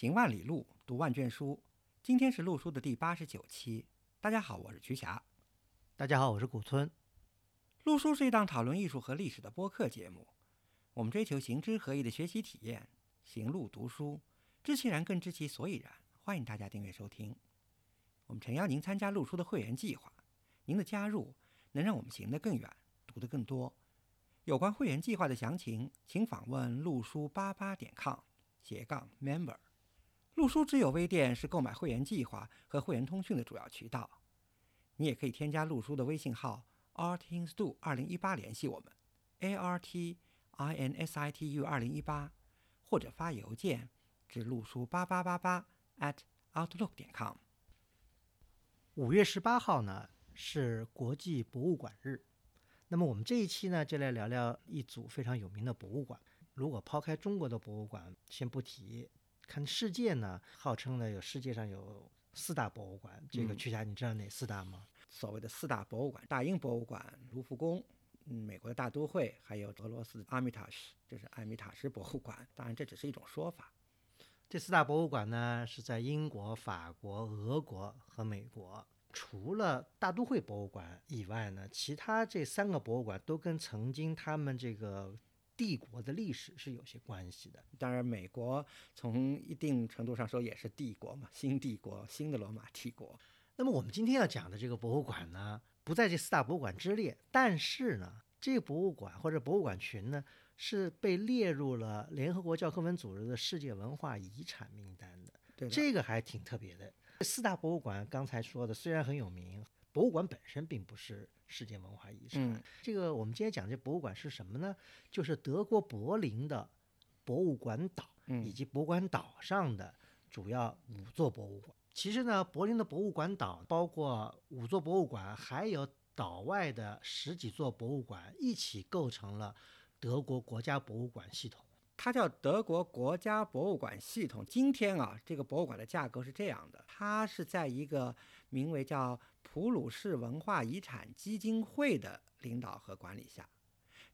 行万里路，读万卷书。今天是陆书的第八十九期。大家好，我是瞿霞。大家好，我是古村。陆书是一档讨论艺术和历史的播客节目。我们追求行知合一的学习体验，行路读书，知其然更知其所以然。欢迎大家订阅收听。我们诚邀您参加陆书的会员计划。您的加入能让我们行得更远，读得更多。有关会员计划的详情，请访问陆书八八点 com 斜杠 member。陆书之友微店是购买会员计划和会员通讯的主要渠道。你也可以添加陆书的微信号 artinstu 二零一八联系我们，a r t i n s i t u 二零一八，或者发邮件至陆书八八八八 at outlook 点 com。五月十八号呢是国际博物馆日，那么我们这一期呢就来聊聊一组非常有名的博物馆。如果抛开中国的博物馆先不提。看世界呢，号称呢有世界上有四大博物馆，这个曲霞你知道哪四大吗？所谓的四大博物馆：大英博物馆、卢浮宫、嗯，美国的大都会，还有俄罗斯阿米塔什，就是阿米塔什博物馆。当然，这只是一种说法。这四大博物馆呢是在英国、法国、俄国和美国。除了大都会博物馆以外呢，其他这三个博物馆都跟曾经他们这个。帝国的历史是有些关系的，当然，美国从一定程度上说也是帝国嘛，新帝国，新的罗马帝国。那么我们今天要讲的这个博物馆呢，不在这四大博物馆之列，但是呢，这个博物馆或者博物馆群呢，是被列入了联合国教科文组织的世界文化遗产名单的。对，这个还挺特别的。四大博物馆刚才说的虽然很有名，博物馆本身并不是。世界文化遗产，这个我们今天讲这博物馆是什么呢？就是德国柏林的博物馆岛，以及博物馆岛上的主要五座博物馆。其实呢，柏林的博物馆岛包括五座博物馆，还有岛外的十几座博物馆，一起构成了德国国家博物馆系统。它叫德国国家博物馆系统。今天啊，这个博物馆的价格是这样的：它是在一个名为叫。普鲁士文化遗产基金会的领导和管理下，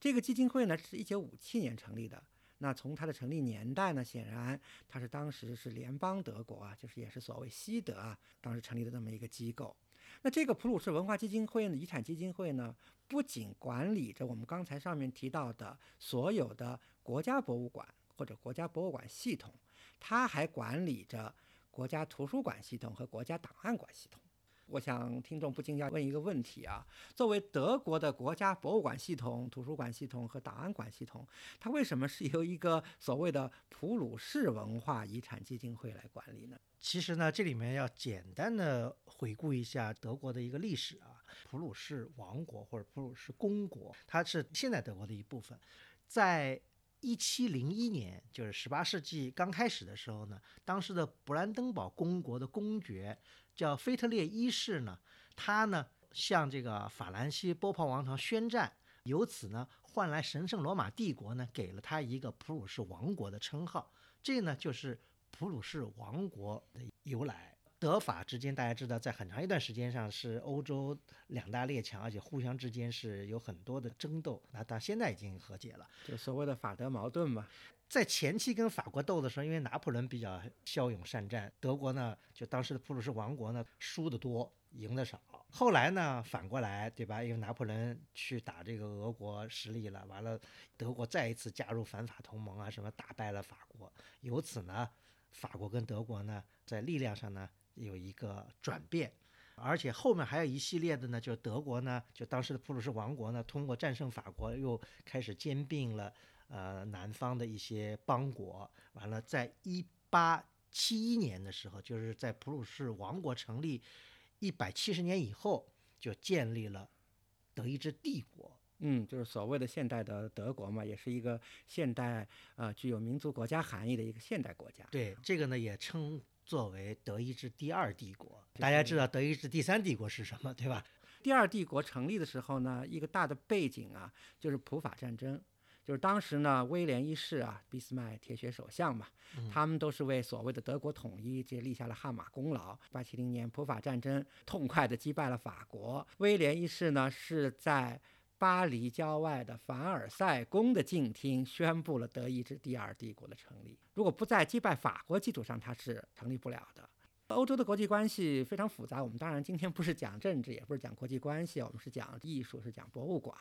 这个基金会呢是一九五七年成立的。那从它的成立年代呢，显然它是当时是联邦德国啊，就是也是所谓西德啊，当时成立的这么一个机构。那这个普鲁士文化基金会呢，遗产基金会呢，不仅管理着我们刚才上面提到的所有的国家博物馆或者国家博物馆系统，它还管理着国家图书馆系统和国家档案馆系统。我想听众不禁要问一个问题啊：作为德国的国家博物馆系统、图书馆系统和档案馆系统，它为什么是由一个所谓的普鲁士文化遗产基金会来管理呢？其实呢，这里面要简单的回顾一下德国的一个历史啊。普鲁士王国或者普鲁士公国，它是现在德国的一部分。在一七零一年，就是十八世纪刚开始的时候呢，当时的勃兰登堡公国的公爵。叫腓特烈一世呢，他呢向这个法兰西波旁王朝宣战，由此呢换来神圣罗马帝国呢给了他一个普鲁士王国的称号，这呢就是普鲁士王国的由来。德法之间大家知道，在很长一段时间上是欧洲两大列强，而且互相之间是有很多的争斗，那到现在已经和解了，就所谓的法德矛盾嘛。在前期跟法国斗的时候，因为拿破仑比较骁勇善战，德国呢就当时的普鲁士王国呢输得多，赢得少。后来呢反过来，对吧？因为拿破仑去打这个俄国失利了，完了德国再一次加入反法同盟啊，什么打败了法国，由此呢法国跟德国呢在力量上呢有一个转变，而且后面还有一系列的呢，就是德国呢就当时的普鲁士王国呢通过战胜法国，又开始兼并了。呃，南方的一些邦国，完了，在一八七一年的时候，就是在普鲁士王国成立一百七十年以后，就建立了德意志帝国。嗯，就是所谓的现代的德国嘛，也是一个现代呃具有民族国家含义的一个现代国家。对，这个呢也称作为德意志第二帝国。大家知道德意志第三帝国是什么，对吧？第二帝国成立的时候呢，一个大的背景啊，就是普法战争。就是当时呢，威廉一世啊，俾斯麦铁血首相嘛，他们都是为所谓的德国统一这立下了汗马功劳。八七零年普法战争痛快地击败了法国。威廉一世呢是在巴黎郊外的凡尔赛宫的静厅宣布了德意志第二帝国的成立。如果不在击败法国基础上，它是成立不了的。欧洲的国际关系非常复杂，我们当然今天不是讲政治，也不是讲国际关系，我们是讲艺术，是讲博物馆。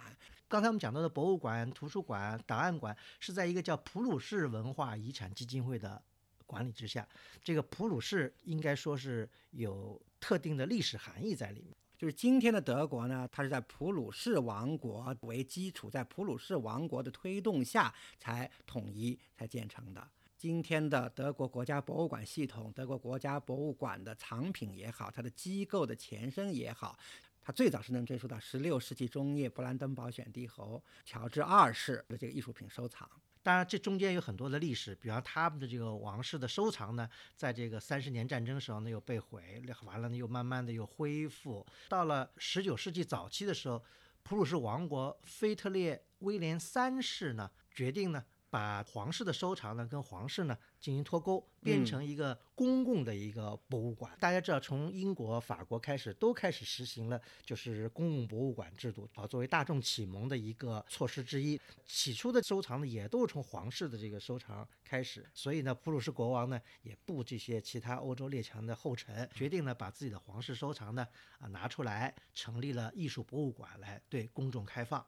刚才我们讲到的博物馆、图书馆、档案馆，是在一个叫普鲁士文化遗产基金会的管理之下。这个普鲁士应该说是有特定的历史含义在里面。就是今天的德国呢，它是在普鲁士王国为基础，在普鲁士王国的推动下才统一、才建成的。今天的德国国家博物馆系统，德国国家博物馆的藏品也好，它的机构的前身也好，它最早是能追溯到十六世纪中叶布兰登堡选帝侯乔治二世的这个艺术品收藏。当然，这中间有很多的历史，比方他们的这个王室的收藏呢，在这个三十年战争时候呢又被毁，完了呢又慢慢的又恢复。到了十九世纪早期的时候，普鲁士王国腓特烈威廉三世呢决定呢。把皇室的收藏呢跟皇室呢进行脱钩，变成一个公共的一个博物馆。大家知道，从英国、法国开始都开始实行了就是公共博物馆制度啊，作为大众启蒙的一个措施之一。起初的收藏呢也都是从皇室的这个收藏开始，所以呢，普鲁士国王呢也步这些其他欧洲列强的后尘，决定呢把自己的皇室收藏呢啊拿出来，成立了艺术博物馆来对公众开放。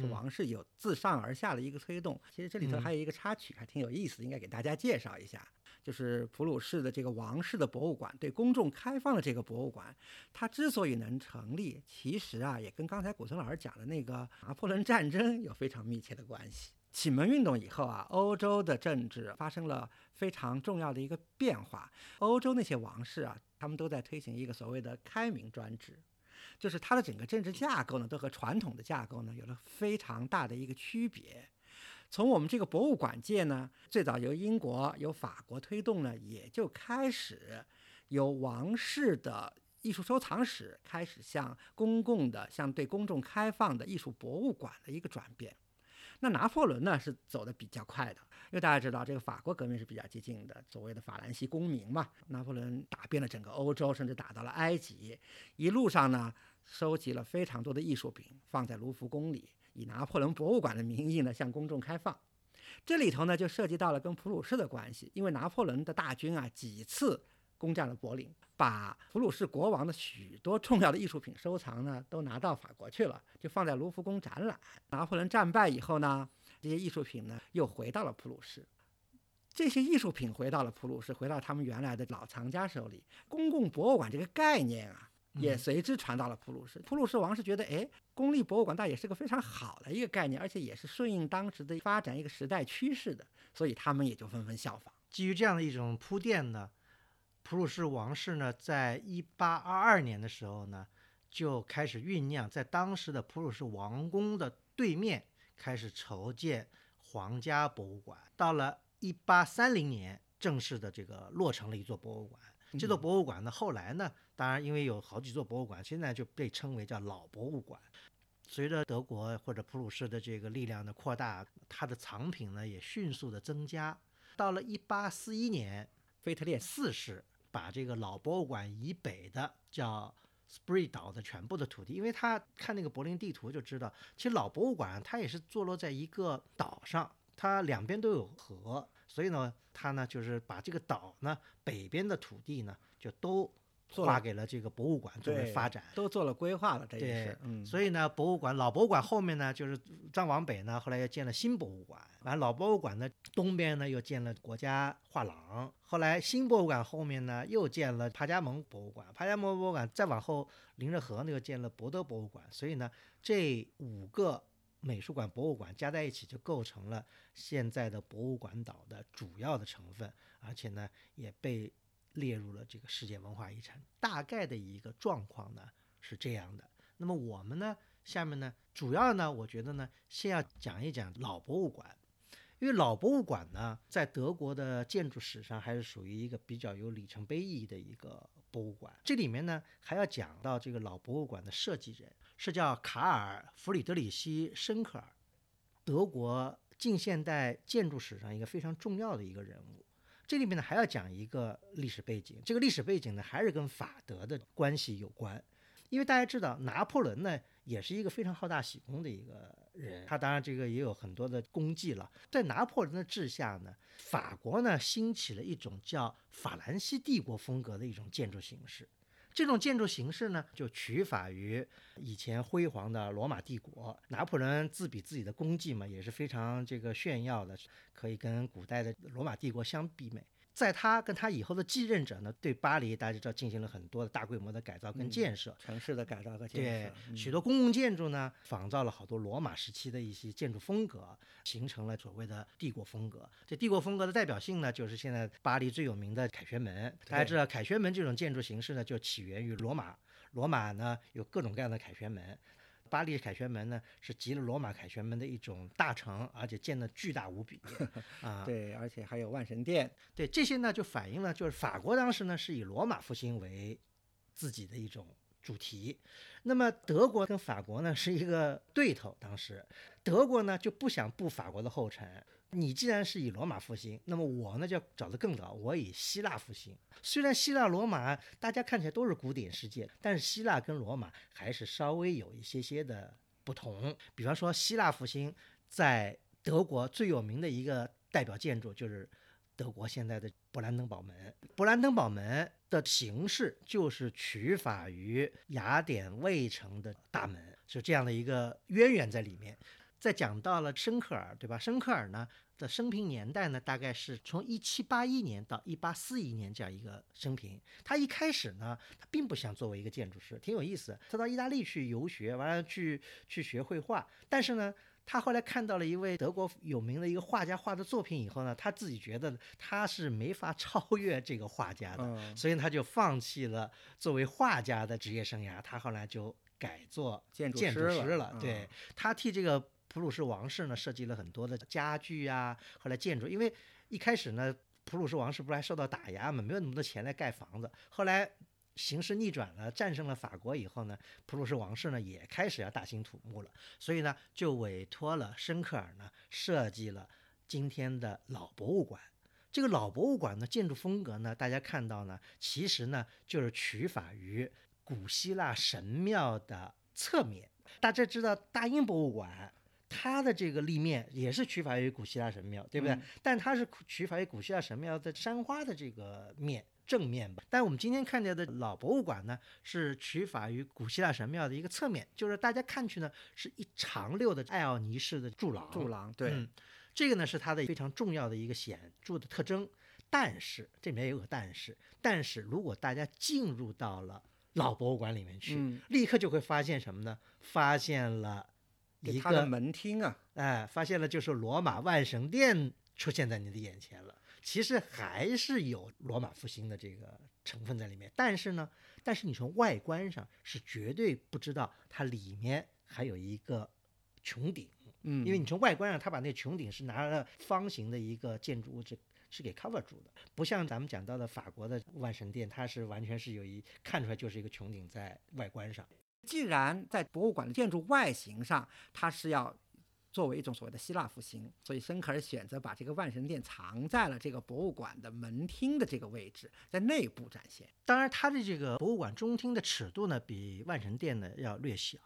是王室有自上而下的一个推动。其实这里头还有一个插曲，还挺有意思，应该给大家介绍一下。就是普鲁士的这个王室的博物馆，对公众开放的这个博物馆，它之所以能成立，其实啊，也跟刚才古村老师讲的那个拿破仑战争有非常密切的关系。启蒙运动以后啊，欧洲的政治发生了非常重要的一个变化。欧洲那些王室啊，他们都在推行一个所谓的开明专制。就是它的整个政治架构呢，都和传统的架构呢有了非常大的一个区别。从我们这个博物馆界呢，最早由英国、由法国推动呢，也就开始由王室的艺术收藏史开始向公共的、向对公众开放的艺术博物馆的一个转变。那拿破仑呢是走的比较快的，为大家知道这个法国革命是比较激进的，所谓的法兰西公民嘛。拿破仑打遍了整个欧洲，甚至打到了埃及，一路上呢收集了非常多的艺术品，放在卢浮宫里，以拿破仑博物馆的名义呢向公众开放。这里头呢就涉及到了跟普鲁士的关系，因为拿破仑的大军啊几次攻占了柏林。把普鲁士国王的许多重要的艺术品收藏呢，都拿到法国去了，就放在卢浮宫展览。拿破仑战败以后呢，这些艺术品呢又回到了普鲁士。这些艺术品回到了普鲁士，回到他们原来的老藏家手里。公共博物馆这个概念啊，也随之传到了普鲁士。普鲁士王室觉得，哎，公立博物馆倒也是个非常好的一个概念，而且也是顺应当时的发展一个时代趋势的，所以他们也就纷纷效仿。基于这样的一种铺垫呢。普鲁士王室呢，在一八二二年的时候呢，就开始酝酿，在当时的普鲁士王宫的对面开始筹建皇家博物馆。到了一八三零年，正式的这个落成了一座博物馆。这座博物馆呢，后来呢，当然因为有好几座博物馆，现在就被称为叫老博物馆。随着德国或者普鲁士的这个力量的扩大，它的藏品呢也迅速的增加。到了一八四一年，腓特烈四世。把这个老博物馆以北的叫 Spree 岛的全部的土地，因为他看那个柏林地图就知道，其实老博物馆它也是坐落在一个岛上，它两边都有河，所以呢，他呢就是把这个岛呢北边的土地呢就都。划给了这个博物馆作为发展，都做了规划了，这件事。嗯，所以呢，博物馆老博物馆后面呢，就是再往北呢，后来又建了新博物馆。完，老博物馆的东边呢，又建了国家画廊。后来新博物馆后面呢，又建了帕加蒙博物馆。帕加蒙博物馆再往后，临着河呢，又建了博德博物馆。所以呢，这五个美术馆、博物馆加在一起，就构成了现在的博物馆岛的主要的成分，而且呢，也被。列入了这个世界文化遗产，大概的一个状况呢是这样的。那么我们呢，下面呢，主要呢，我觉得呢，先要讲一讲老博物馆，因为老博物馆呢，在德国的建筑史上还是属于一个比较有里程碑意义的一个博物馆。这里面呢，还要讲到这个老博物馆的设计人是叫卡尔弗里德里希·申克尔，德国近现代建筑史上一个非常重要的一个人物。这里面呢还要讲一个历史背景，这个历史背景呢还是跟法德的关系有关。因为大家知道拿破仑呢也是一个非常好大喜功的一个人，他当然这个也有很多的功绩了。在拿破仑的治下呢，法国呢兴起了一种叫法兰西帝国风格的一种建筑形式。这种建筑形式呢，就取法于以前辉煌的罗马帝国。拿破仑自比自己的功绩嘛，也是非常这个炫耀的，可以跟古代的罗马帝国相媲美。在他跟他以后的继任者呢，对巴黎大家知道进行了很多的大规模的改造跟建设，城市的改造和建对设，嗯许多公共建筑呢，仿造了好多罗马时期的一些建筑风格，形成了所谓的帝国风格。这帝国风格的代表性呢，就是现在巴黎最有名的凯旋门。大家知道，凯旋门这种建筑形式呢，就起源于罗马。罗马呢有各种各样的凯旋门，巴黎凯旋门呢是集了罗马凯旋门的一种大成，而且建得巨大无比 啊。对，而且还有万神殿，对这些呢，就反映了就是法国当时呢是以罗马复兴为自己的一种主题。那么德国跟法国呢是一个对头，当时德国呢就不想步法国的后尘。你既然是以罗马复兴，那么我呢就要找得更早，我以希腊复兴。虽然希腊罗马大家看起来都是古典世界，但是希腊跟罗马还是稍微有一些些的不同。比方说希腊复兴在德国最有名的一个代表建筑就是德国现在的勃兰登堡门。勃兰登堡门的形式就是取法于雅典卫城的大门，是这样的一个渊源在里面。再讲到了申克尔，对吧？申克尔呢的生平年代呢，大概是从一七八一年到一八四一年这样一个生平。他一开始呢，他并不想作为一个建筑师，挺有意思。他到意大利去游学，完了去去学绘画，但是呢。他后来看到了一位德国有名的一个画家画的作品以后呢，他自己觉得他是没法超越这个画家的，嗯，所以他就放弃了作为画家的职业生涯。他后来就改做建筑师师了。对嗯他替这个普鲁士王室呢设计了很多的家具啊，后来建筑，因为一开始呢，普鲁士王室不是还受到打压嘛，没有那么多钱来盖房子。后来形势逆转了，战胜了法国以后呢，普鲁士王室呢也开始要大兴土木了，所以呢就委托了申克尔呢设计了今天的老博物馆。这个老博物馆的建筑风格呢，大家看到呢，其实呢就是取法于古希腊神庙的侧面。大家知道大英博物馆。它的这个立面也是取法于古希腊神庙，对不对？嗯但它是取法于古希腊神庙的山花的这个面正面吧。但我们今天看见的老博物馆呢，是取法于古希腊神庙的一个侧面，就是大家看去呢是一长溜的艾奥尼式的柱廊。柱廊，对，嗯，这个呢是它的非常重要的一个显著的特征。但是这里面也有个但是，但是如果大家进入到了老博物馆里面去，嗯，立刻就会发现什么呢？发现了一给他的个门厅啊，哎，发现了就是罗马万神殿出现在你的眼前了。其实还是有罗马复兴的这个成分在里面，但是呢，但是你从外观上是绝对不知道它里面还有一个穹顶，嗯，因为你从外观上，它把那穹顶是拿了方形的一个建筑物是是给 cover 住的，不像咱们讲到的法国的万神殿，它是完全是有一看出来就是一个穹顶在外观上。既然在博物馆的建筑外形上，它是要作为一种所谓的希腊复兴，所以申克尔选择把这个万神殿藏在了这个博物馆的门厅的这个位置，在内部展现。当然，它的这个博物馆中厅的尺度呢，比万神殿呢要略小，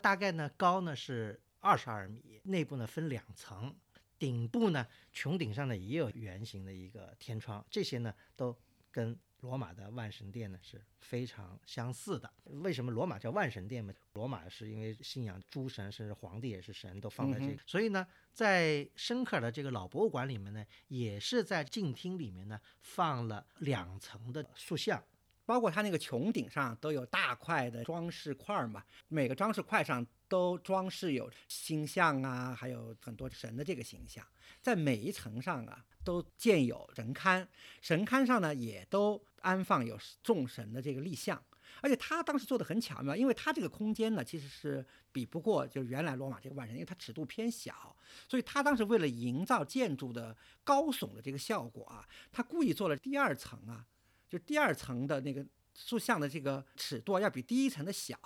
大概呢高呢是二十二米，内部呢分两层，顶部呢穹顶上呢也有圆形的一个天窗，这些呢都跟罗马的万神殿呢是非常相似的。为什么罗马叫万神殿嘛？罗马是因为信仰诸神，甚至皇帝也是神，都放在这个，嗯所以呢，在申克尔的这个老博物馆里面呢，也是在镜厅里面呢放了两层的塑像。包括它那个穹顶上都有大块的装饰块儿嘛，每个装饰块上都装饰有星象啊，还有很多神的这个形象，在每一层上啊都建有神龛，神龛上呢也都安放有众神的这个立像。而且他当时做的很巧妙，因为他这个空间呢其实是比不过就是原来罗马这个万神，因为它尺度偏小，所以他当时为了营造建筑的高耸的这个效果啊，他故意做了第二层啊，就第二层的那个塑像的这个尺度要比第一层的小。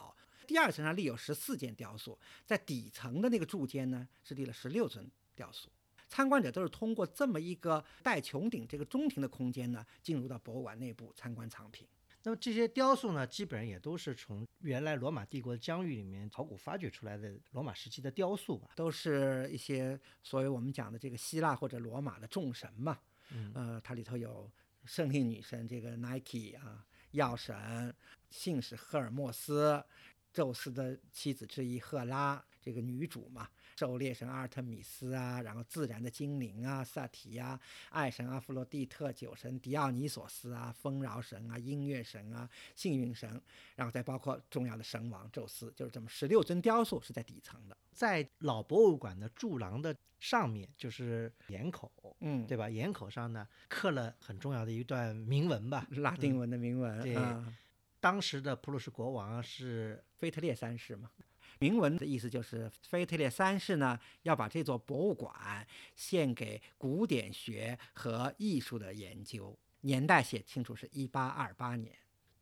第二层上立有十四件雕塑，在底层的那个柱间呢是立了十六尊雕塑。参观者都是通过这么一个带穹顶这个中庭的空间呢，进入到博物馆内部参观藏品。那么这些雕塑呢，基本上也都是从原来罗马帝国的疆域里面考古发掘出来的罗马时期的雕塑吧。都是一些所谓我们讲的这个希腊或者罗马的众神嘛。嗯呃，它里头有胜利女神这个 Nike 啊，药神，信使赫尔墨斯，宙斯的妻子之一赫拉，这个女主嘛，狩猎神阿尔特米斯啊，然后自然的精灵啊，萨提啊，爱神阿弗洛狄特，酒神狄奥尼索斯啊，丰饶神啊，音乐神啊，幸运神，然后再包括重要的神王宙斯，就是这么十六尊雕塑是在底层的。在老博物馆的柱廊的上面，就是檐口，嗯，对吧？檐口上呢刻了很重要的一段铭文吧。拉丁文的铭文，对啊当时的普鲁士国王是腓特烈三世嘛。铭文的意思就是，腓特烈三世呢要把这座博物馆献给古典学和艺术的研究，年代写清楚是一八二八年。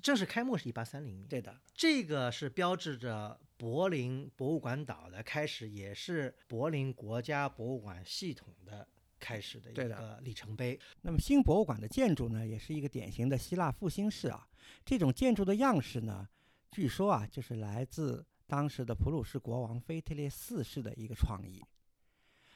正式开幕是一八三零年，对的，这个是标志着柏林博物馆岛的开始，也是柏林国家博物馆系统的开始的一个里程碑。那么新博物馆的建筑呢，也是一个典型的希腊复兴式啊。这种建筑的样式呢，据说啊，就是来自当时的普鲁士国王腓特烈四世的一个创意。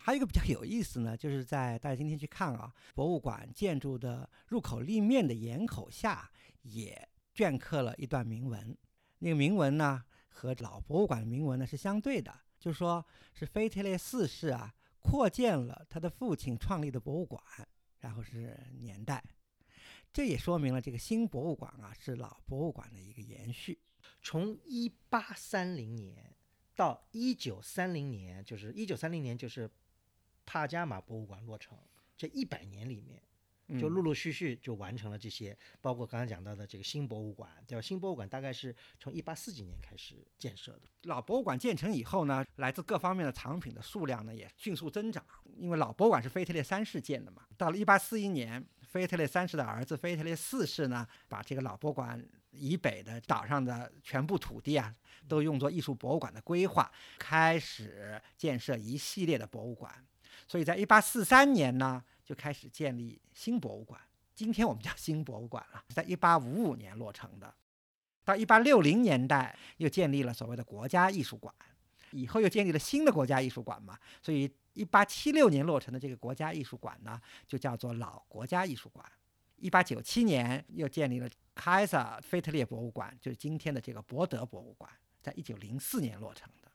还有一个比较有意思呢，就是在大家今天去看啊，博物馆建筑的入口立面的檐口下也镌刻了一段铭文。那个铭文呢，和老博物馆的铭文呢是相对的，就是说是腓特烈四世啊扩建了他的父亲创立的博物馆，然后是年代。这也说明了这个新博物馆啊是老博物馆的一个延续。从一八三零年到一九三零年，就是一九三零年就是帕加马博物馆落成，这一百年里面。就嗯陆陆续续就完成了这些，包括刚才讲到的这个新博物馆，对吧？新博物馆大概是从一八四几年开始建设的。老博物馆建成以后呢，来自各方面的藏品的数量呢也迅速增长，因为老博物馆是腓特烈三世建的嘛。到了一八四一年，腓特烈三世的儿子腓特烈四世呢，把这个老博物馆以北的岛上的全部土地啊，都用作艺术博物馆的规划，开始建设一系列的博物馆。所以在一八四三年呢，就开始建立新博物馆。今天我们叫新博物馆了，在一八五五年落成的。到一八六零年代，又建立了所谓的国家艺术馆，以后又建立了新的国家艺术馆嘛。所以一八七六年落成的这个国家艺术馆呢，就叫做老国家艺术馆。一八九七年又建立了凯撒菲特烈博物馆，就是今天的这个博德博物馆，在一九零四年落成的。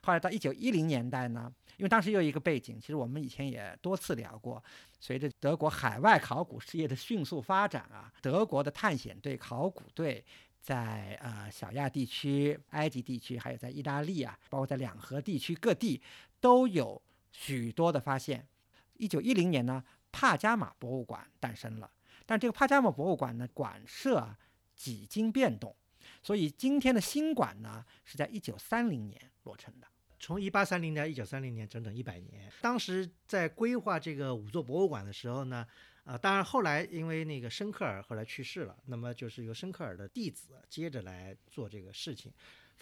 后来到一九一零年代呢，因为当时又有一个背景，其实我们以前也多次聊过，随着德国海外考古事业的迅速发展啊，德国的探险队、考古队在呃小亚地区、埃及地区，还有在意大利啊，包括在两河地区各地都有许多的发现。一九一零年呢，帕加马博物馆诞生了，但这个帕加莫博物馆呢，馆舍几经变动，所以今天的新馆呢是在一九三零年落成的。从一八三零到一九三零年，整整一百年。当时在规划这个五座博物馆的时候呢，啊、当然后来因为那个申克尔后来去世了，那么就是由申克尔的弟子接着来做这个事情。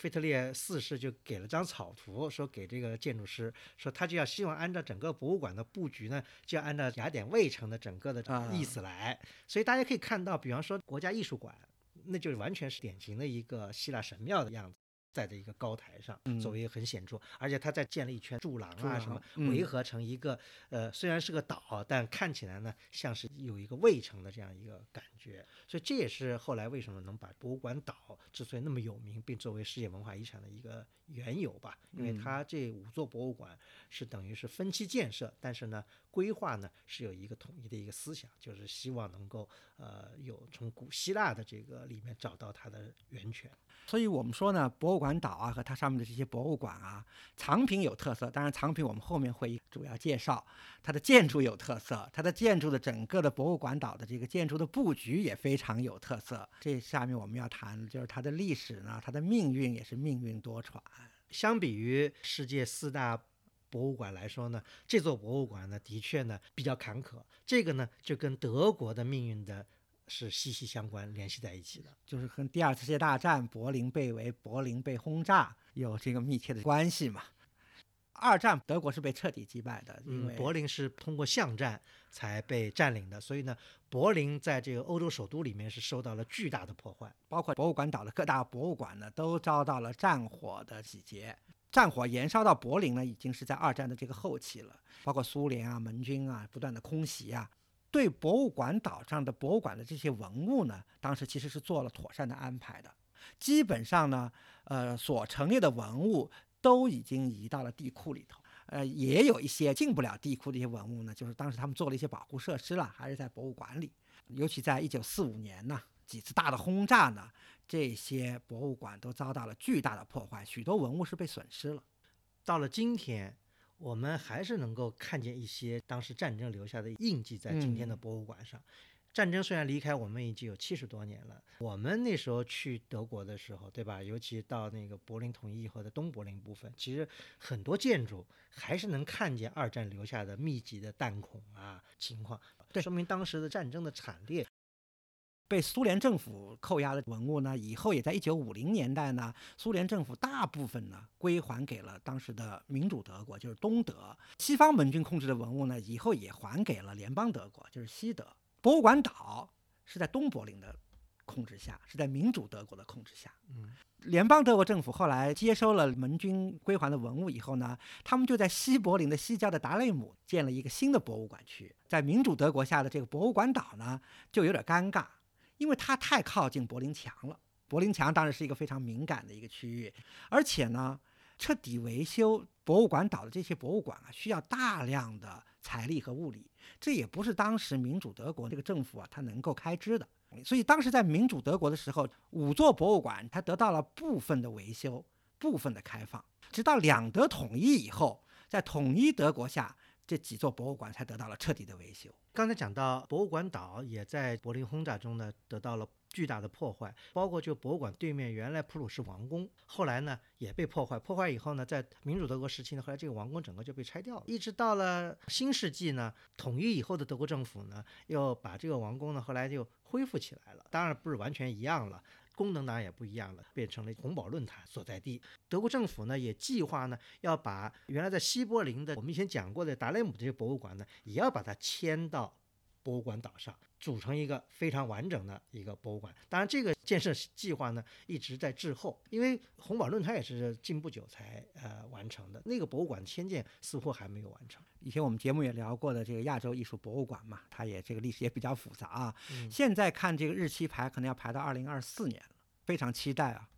腓特烈四世就给了张草图，说给这个建筑师，说他就要希望按照整个博物馆的布局呢，就要按照雅典卫城的整个的啊意思来。所以大家可以看到，比方说国家艺术馆，那就完全是典型的一个希腊神庙的样子。在的一个高台上，嗯作为很显著，而且它再建了一圈柱廊啊什么，嗯围合成一个呃，虽然是个岛，但看起来呢像是有一个卫城的这样一个感觉。所以这也是后来为什么能把博物馆岛之所以那么有名，并作为世界文化遗产的一个缘由吧。因为嗯它这五座博物馆是等于是分期建设，但是呢规划呢是有一个统一的一个思想，就是希望能够呃有从古希腊的这个里面找到它的源泉。所以我们说呢，博物馆岛啊和它上面的这些博物馆啊，藏品有特色。当然，藏品我们后面会主要介绍。它的建筑有特色，它的建筑的整个的博物馆岛的这个建筑的布局也非常有特色。这下面我们要谈的就是它的历史呢，它的命运也是命运多舛。相比于世界四大博物馆来说呢，这座博物馆呢的确呢比较坎坷。这个呢就跟德国的命运的是息息相关、联系在一起的。就是跟第二次世界大战柏林被围、柏林被轰炸有这个密切的关系嘛。二战德国是被彻底击败的，因嗯，为柏林是通过巷战才被占领的，所以呢，柏林在这个欧洲首都里面是受到了巨大的破坏。包括博物馆岛的各大博物馆呢，都遭到了战火的洗劫。战火延烧到柏林呢，已经是在二战的这个后期了。包括苏联啊、盟军啊不断的空袭啊，对博物馆岛上的博物馆的这些文物呢，当时其实是做了妥善的安排的。基本上呢，呃，所陈列的文物都已经移到了地库里头。呃，也有一些进不了地库的一些文物呢，就是当时他们做了一些保护设施了，还是在博物馆里。尤其在一九四五年呢，几次大的轰炸呢，这些博物馆都遭到了巨大的破坏，许多文物是被损失了。到了今天，我们还是能够看见一些当时战争留下的印记在今天的博物馆上。战争虽然离开我们已经有七十多年了，我们那时候去德国的时候，对吧？尤其到那个柏林统一以后的东柏林部分，其实很多建筑还是能看见二战留下的密集的弹孔啊情况，对说明当时的战争的惨烈。被苏联政府扣押的文物呢，以后也在一九五零年代呢，苏联政府大部分呢归还给了当时的民主德国，就是东德。西方盟军控制的文物呢，以后也还给了联邦德国，就是西德。博物馆岛是在东柏林的控制下，是在民主德国的控制下。嗯，联邦德国政府后来接收了盟军归还的文物以后呢，他们就在西柏林的西郊的达累姆建了一个新的博物馆区。在民主德国下的这个博物馆岛呢，就有点尴尬，因为它太靠近柏林墙了。柏林墙当然是一个非常敏感的一个区域，而且呢，彻底维修博物馆岛的这些博物馆啊，需要大量的财力和物力，这也不是当时民主德国这个政府啊，它能够开支的。所以当时在民主德国的时候，五座博物馆它得到了部分的维修、部分的开放，直到两德统一以后，在统一德国下，这几座博物馆才得到了彻底的维修。刚才讲到博物馆岛也在柏林轰炸中呢得到了巨大的破坏，包括就博物馆对面原来普鲁士王宫，后来呢也被破坏。破坏以后呢，在民主德国时期呢，后来这个王宫整个就被拆掉了。一直到了新世纪呢，统一以后的德国政府呢，又把这个王宫呢后来就恢复起来了。当然不是完全一样了。功能当然也不一样了，变成了红宝论坛所在地。德国政府呢也计划呢要把原来在西柏林的我们以前讲过的达雷姆这些博物馆呢，也要把它迁到博物馆岛上，组成一个非常完整的一个博物馆。当然，这个建设计划呢一直在滞后，因为红堡论坛也是近不久才呃完成的，那个博物馆迁建似乎还没有完成。以前我们节目也聊过的这个亚洲艺术博物馆嘛，它也这个历史也比较复杂啊。嗯现在看这个日期排，可能要排到二零二四年了，非常期待啊。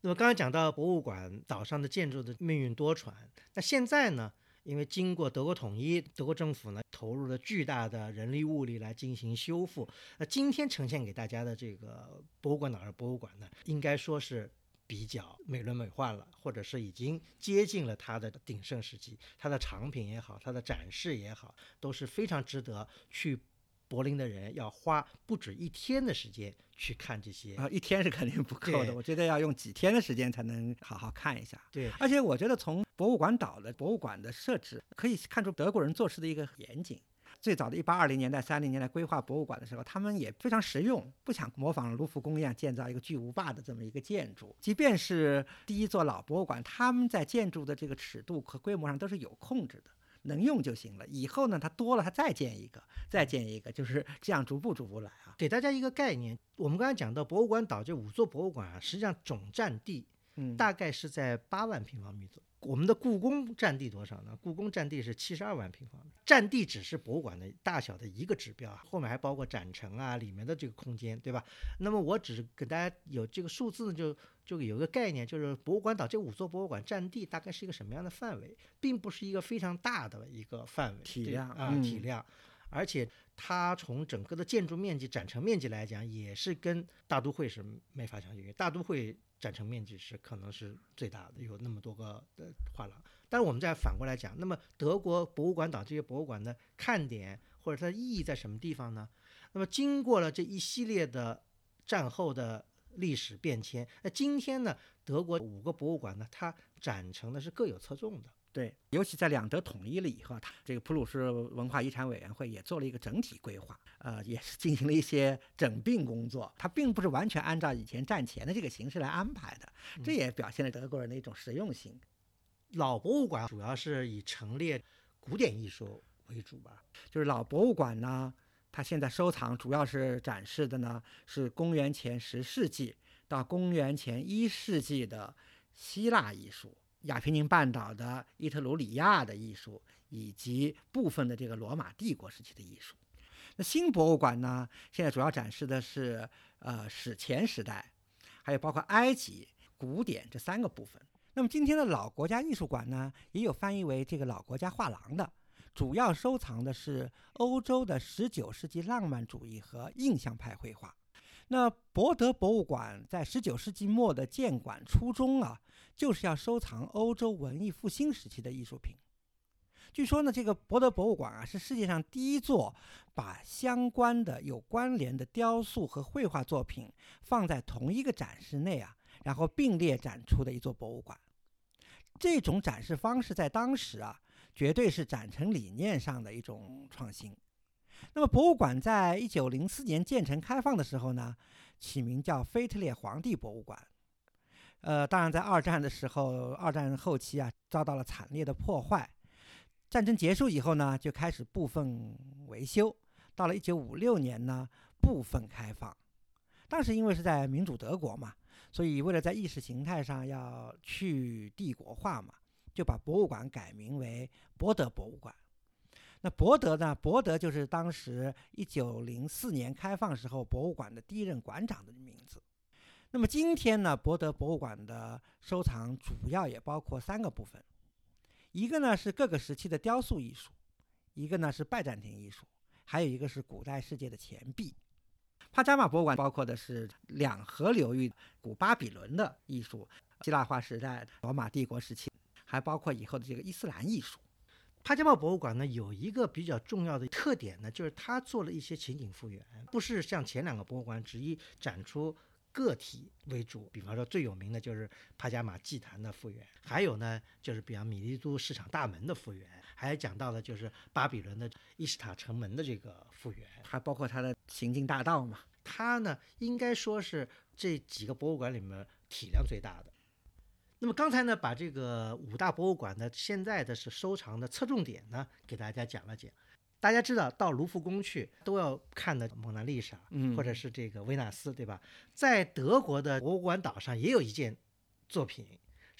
那么刚才讲到博物馆岛上的建筑的命运多舛，那现在呢？因为经过德国统一，德国政府呢投入了巨大的人力物力来进行修复。那今天呈现给大家的这个博物馆岛上博物馆呢，应该说是比较美轮美奂了，或者是已经接近了它的鼎盛时期。它的藏品也好，它的展示也好，都是非常值得去柏林的人要花不止一天的时间去看这些。啊，一天是肯定不够的，我觉得要用几天的时间才能好好看一下。对，而且我觉得从博物馆岛的博物馆的设置，可以看出德国人做事的一个严谨。最早的一八二零年代、三零年代规划博物馆的时候，他们也非常实用，不想模仿卢浮宫一样建造一个巨无霸的这么一个建筑。即便是第一座老博物馆，他们在建筑的这个尺度和规模上都是有控制的，能用就行了。以后呢，它多了，它再建一个，再建一个，就是这样逐步逐步来啊。给大家一个概念，我们刚才讲到博物馆岛这五座博物馆啊，实际上总占地嗯，大概是在八万平方米左右。我们的故宫占地多少呢？故宫占地是七十二万平方米，占地只是博物馆的大小的一个指标啊，后面还包括展陈啊里面的这个空间，对吧？那么我只是给大家有这个数字呢，就就有一个概念，就是博物馆岛这五座博物馆占地大概是一个什么样的范围，并不是一个非常大的一个范围体量啊、嗯体量，而且它从整个的建筑面积、展陈面积来讲，也是跟大都会是没法相比。大都会展陈面积是可能是最大的，有那么多个的画廊。但是我们再反过来讲，那么德国博物馆岛这些博物馆的看点或者它的意义在什么地方呢？那么经过了这一系列的战后的历史变迁，那今天呢，德国五个博物馆呢，它展成的是各有侧重的。对，尤其在两德统一了以后，它这个普鲁士文化遗产委员会也做了一个整体规划，呃，也是进行了一些整并工作。它并不是完全按照以前战前的这个形式来安排的，这也表现了德国人的一种实用性。老博物馆主要是以陈列古典艺术为主吧？就是老博物馆呢，它现在收藏主要是展示的呢是公元前十世纪到公元前一世纪的希腊艺术、亚平宁半岛的伊特鲁里亚的艺术，以及部分的这个罗马帝国时期的艺术。那新博物馆呢，现在主要展示的是呃史前时代，还有包括埃及、古典这三个部分。那么今天的老国家艺术馆呢，也有翻译为这个老国家画廊的，主要收藏的是欧洲的十九世纪浪漫主义和印象派绘画。那博德博物馆在十九世纪末的建馆初衷啊，就是要收藏欧洲文艺复兴时期的艺术品。据说呢，这个博德博物馆啊，是世界上第一座把相关的有关联的雕塑和绘画作品放在同一个展示内啊。然后并列展出的一座博物馆，这种展示方式在当时啊，绝对是展陈理念上的一种创新。那么，博物馆在一九零四年建成开放的时候呢，起名叫腓特烈皇帝博物馆。呃，当然，在二战的时候，二战后期啊，遭到了惨烈的破坏。战争结束以后呢，就开始部分维修。到了一九五六年呢，部分开放。当时因为是在民主德国嘛。所以，为了在意识形态上要去帝国化嘛，就把博物馆改名为博德博物馆。那博德呢？博德就是当时一九零四年开放时候博物馆的第一任馆长的名字。那么今天呢，博德博物馆的收藏主要也包括三个部分：一个呢是各个时期的雕塑艺术，一个呢是拜占庭艺术，还有一个是古代世界的钱币。帕加马博物馆包括的是两河流域古巴比伦的艺术、希腊化时代、罗马帝国时期，还包括以后的这个伊斯兰艺术。帕加茂博物馆呢有一个比较重要的特点呢，就是它做了一些情景复原，不是像前两个博物馆只以展出个体为主。比方说最有名的就是帕加马祭坛的复原，还有呢就是比方米利都市场大门的复原。还讲到了就是巴比伦的伊什塔城门的这个复原，还包括它的行进大道嘛。它呢应该说是这几个博物馆里面体量最大的。那么刚才呢把这个五大博物馆的现在的是收藏的侧重点呢给大家讲了讲。大家知道到卢浮宫去都要看的蒙娜丽莎，嗯，或者是这个维纳斯，对吧？在德国的博物馆岛上也有一件作品。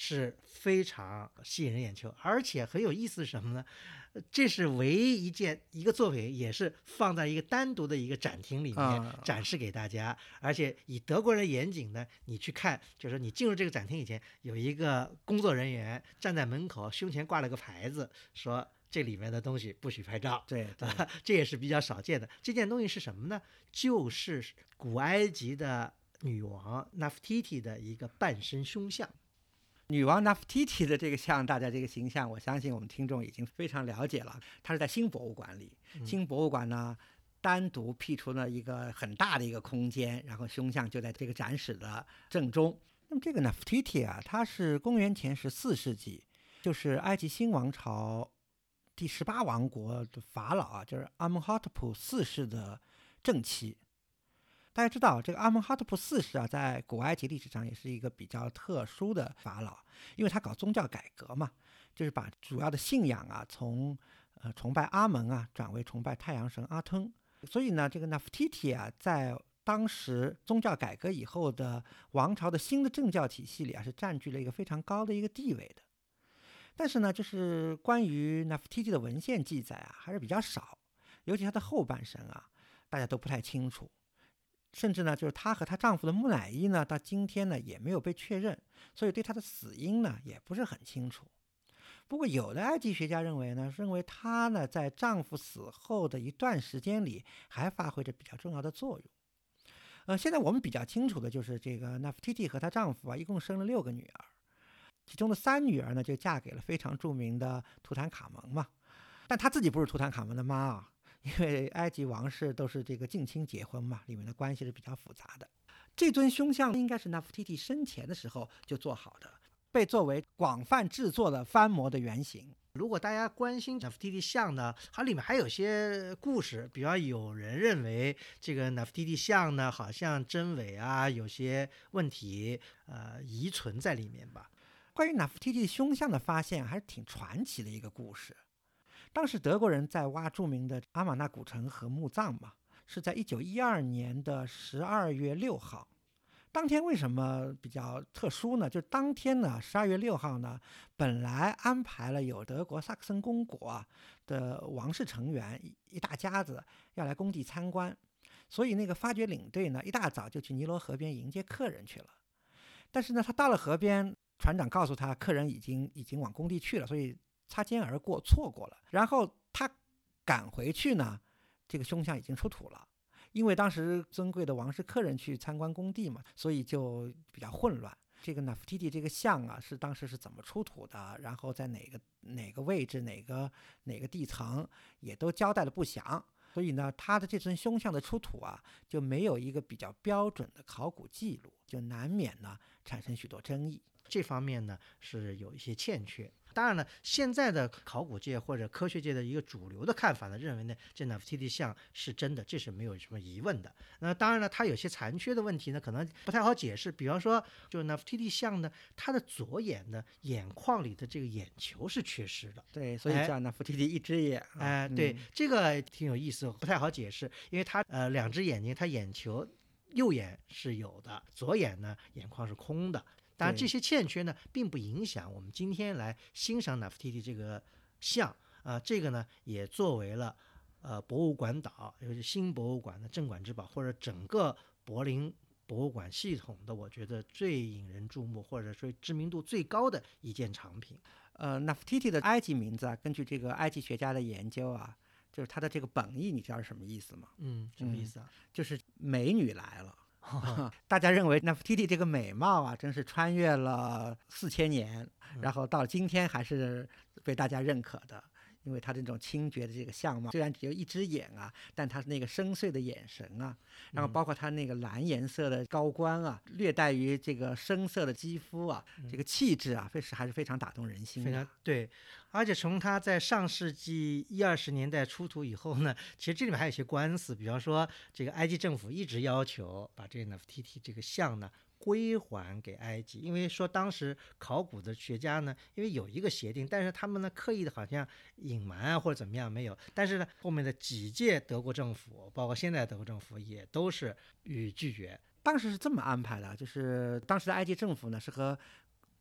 是非常吸引人眼球，而且很有意思是什么呢？这是唯一一件一个作品，也是放在一个单独的一个展厅里面展示给大家。而且以德国人严谨呢，你去看，就是你进入这个展厅以前，有一个工作人员站在门口，胸前挂了个牌子，说这里面的东西不许拍照。对，这也是比较少见的。这件东西是什么呢？就是古埃及的女王 Nefertiti 的一个半身胸像。女王 Nefertiti 的这个像，大家这个形象，我相信我们听众已经非常了解了。它是在新博物馆里，新博物馆呢单独辟出了一个很大的一个空间，然后胸像就在这个展室的正中。那么这个 Nefertiti 啊，它是公元前十四世纪，就是埃及新王朝第十八王国的法老啊，就是阿蒙哈特普四世的正妻。大家知道，这个阿蒙哈特普四世啊，在古埃及历史上也是一个比较特殊的法老，因为他搞宗教改革嘛，就是把主要的信仰啊，从呃崇拜阿蒙啊，转为崇拜太阳神阿吞。所以呢，这个纳夫提提啊，在当时宗教改革以后的王朝的新的政教体系里啊，是占据了一个非常高的一个地位的。但是呢，就是关于纳夫提提的文献记载啊，还是比较少，尤其他的后半生啊，大家都不太清楚。甚至呢，就是她和她丈夫的木乃伊呢，到今天呢也没有被确认，所以对她的死因呢也不是很清楚。不过有的埃及学家认为呢，认为她呢在丈夫死后的一段时间里还发挥着比较重要的作用。呃，现在我们比较清楚的就是这个纳夫提蒂和她丈夫啊，一共生了六个女儿，其中的三女儿呢就嫁给了非常著名的图坦卡蒙嘛，但她自己不是图坦卡蒙的妈啊。因为埃及王室都是这个近亲结婚嘛，里面的关系是比较复杂的。这尊胸像应该是纳夫提蒂生前的时候就做好的，被作为广泛制作的翻模的原型。如果大家关心纳夫提蒂像呢，它里面还有些故事，比方有人认为这个纳夫提蒂像呢，好像真伪啊有些问题，呃，遗存在里面吧。关于纳夫提蒂胸像的发现还是挺传奇的一个故事。当时德国人在挖著名的阿玛纳古城和墓葬嘛，是在一九一二年的十二月六号。当天为什么比较特殊呢？就当天呢，十二月六号呢，本来安排了有德国萨克森公国的王室成员一大家子要来工地参观，所以那个发掘领队呢，一大早就去尼罗河边迎接客人去了。但是呢，他到了河边，船长告诉他，客人已经已经往工地去了，所以擦肩而过，错过了。然后他赶回去呢，这个胸像已经出土了。因为当时尊贵的王室客人去参观工地嘛，所以就比较混乱。这个纳夫提蒂这个像啊，是当时是怎么出土的？然后在哪个哪个位置、哪个哪个地层，也都交代的不详。所以呢，他的这尊胸像的出土啊，就没有一个比较标准的考古记录，就难免呢产生许多争议。这方面呢是有一些欠缺。当然了，现在的考古界或者科学界的一个主流的看法呢，认为呢，这纳夫提蒂像是真的，这是没有什么疑问的。那当然了，它有些残缺的问题呢，可能不太好解释。比方说，就是纳夫提蒂像呢，它的左眼呢，眼眶里的这个眼球是缺失的。对，所以叫纳夫提蒂一只眼。哎，对，这个挺有意思，不太好解释，因为它呃两只眼睛，它眼球右眼是有的，左眼呢眼眶是空的。当然，这些欠缺呢，并不影响我们今天来欣赏纳夫提蒂这个像啊。这个呢，也作为了呃博物馆岛，尤其新博物馆的镇馆之宝，或者整个柏林博物馆系统的，我觉得最引人注目，或者说知名度最高的一件藏品。呃，纳夫提蒂的埃及名字啊，根据这个埃及学家的研究啊，就是它的这个本意，你知道是什么意思吗？嗯，什么意思啊？就是美女来了。大家认为那 Titi 这个美貌啊，真是穿越了四千年，然后到今天还是被大家认可的。因为他这种清绝的这个相貌，虽然只有一只眼啊，但他那个深邃的眼神啊，然后包括他那个蓝颜色的高冠啊，略带于这个深色的肌肤啊，这个气质啊，非是还是非常打动人心。非常对，而且从他在上世纪一二十年代出土以后呢，其实这里面还有一些官司，比方说这个埃及政府一直要求把这个 Nefertiti 这个像呢。归还给埃及，因为说当时考古的学家呢，因为有一个协定，但是他们呢刻意的好像隐瞒啊或者怎么样没有，但是呢后面的几届德国政府，包括现在德国政府也都是予以拒绝。当时是这么安排的，就是当时的埃及政府呢是和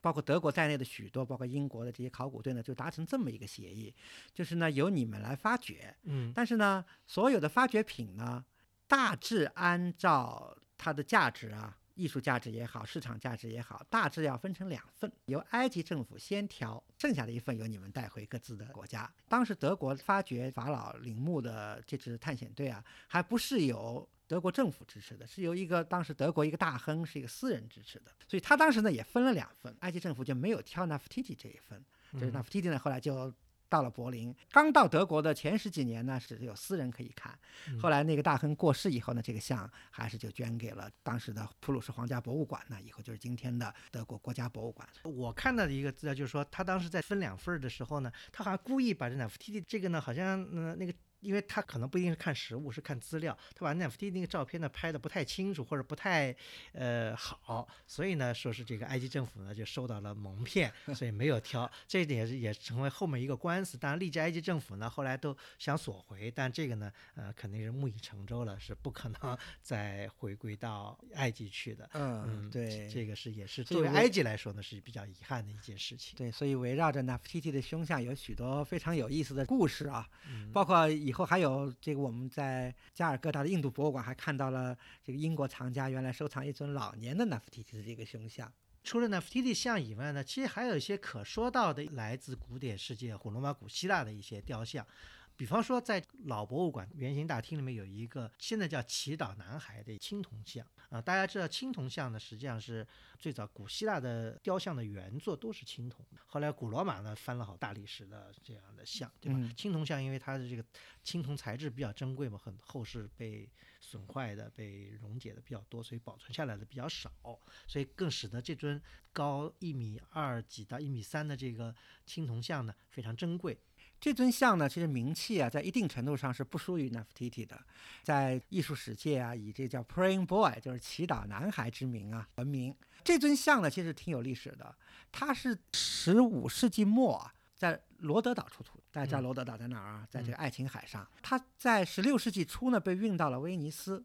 包括德国在内的许多，包括英国的这些考古队呢就达成这么一个协议，就是呢由你们来发掘，嗯，但是呢所有的发掘品呢大致按照它的价值啊。艺术价值也好，市场价值也好，大致要分成两份，由埃及政府先挑，剩下的一份由你们带回各自的国家。当时德国发掘法老陵墓的这支探险队啊，还不是由德国政府支持的，是由一个当时德国一个大亨，是一个私人支持的，所以他当时呢也分了两份，埃及政府就没有挑纳夫提提这一份，就是纳夫提提呢后来就。到了柏林，刚到德国的前十几年呢，是有私人可以看。后来那个大亨过世以后呢，这个像还是就捐给了当时的普鲁士皇家博物馆。那以后就是今天的德国国家博物馆。我看到的一个资料就是说，他当时在分两份的时候呢，他好像故意把这两幅 T T 这个呢，好像嗯那个。因为他可能不一定是看实物，是看资料。他把 NFT 那个照片呢拍的不太清楚，或者不太呃好，所以呢说是这个埃及政府呢就受到了蒙骗，所以没有挑。这一点是也成为后面一个官司。当然，历届埃及政府呢后来都想索回，但这个呢呃肯定是木已成舟了，是不可能 再回归到埃及去的。嗯，对，这个是也是作为埃及来说呢是比较遗憾的一件事情。对，所以围绕着 NFT 的胸像有许多非常有意思的故事啊，嗯、包括。以后还有这个，我们在加尔各答的印度博物馆还看到了这个英国藏家原来收藏一尊老年的纳夫提蒂的这个胸像。除了纳夫提蒂像以外呢，其实还有一些可说到的来自古典世界古罗马、古希腊的一些雕像。比方说，在老博物馆圆形大厅里面有一个现在叫祈祷男孩的青铜像啊，大家知道青铜像呢，实际上是最早古希腊的雕像的原作都是青铜，后来古罗马呢翻了好大理石的这样的像，对吧？青铜像因为它的这个青铜材质比较珍贵嘛，很后世被损坏的、被溶解的比较多，所以保存下来的比较少，所以更使得这尊高一米二几到一米三的这个青铜像呢非常珍贵。这尊像呢，其实名气啊，在一定程度上是不输于 Nefertiti 的，在艺术史界啊，以这叫 Praying Boy，就是祈祷男孩之名啊闻名。这尊像呢，其实挺有历史的，它是十五世纪末啊在罗德岛出土。大家知道罗德岛在哪儿啊？在这个爱琴海上。它在十六世纪初呢，被运到了威尼斯，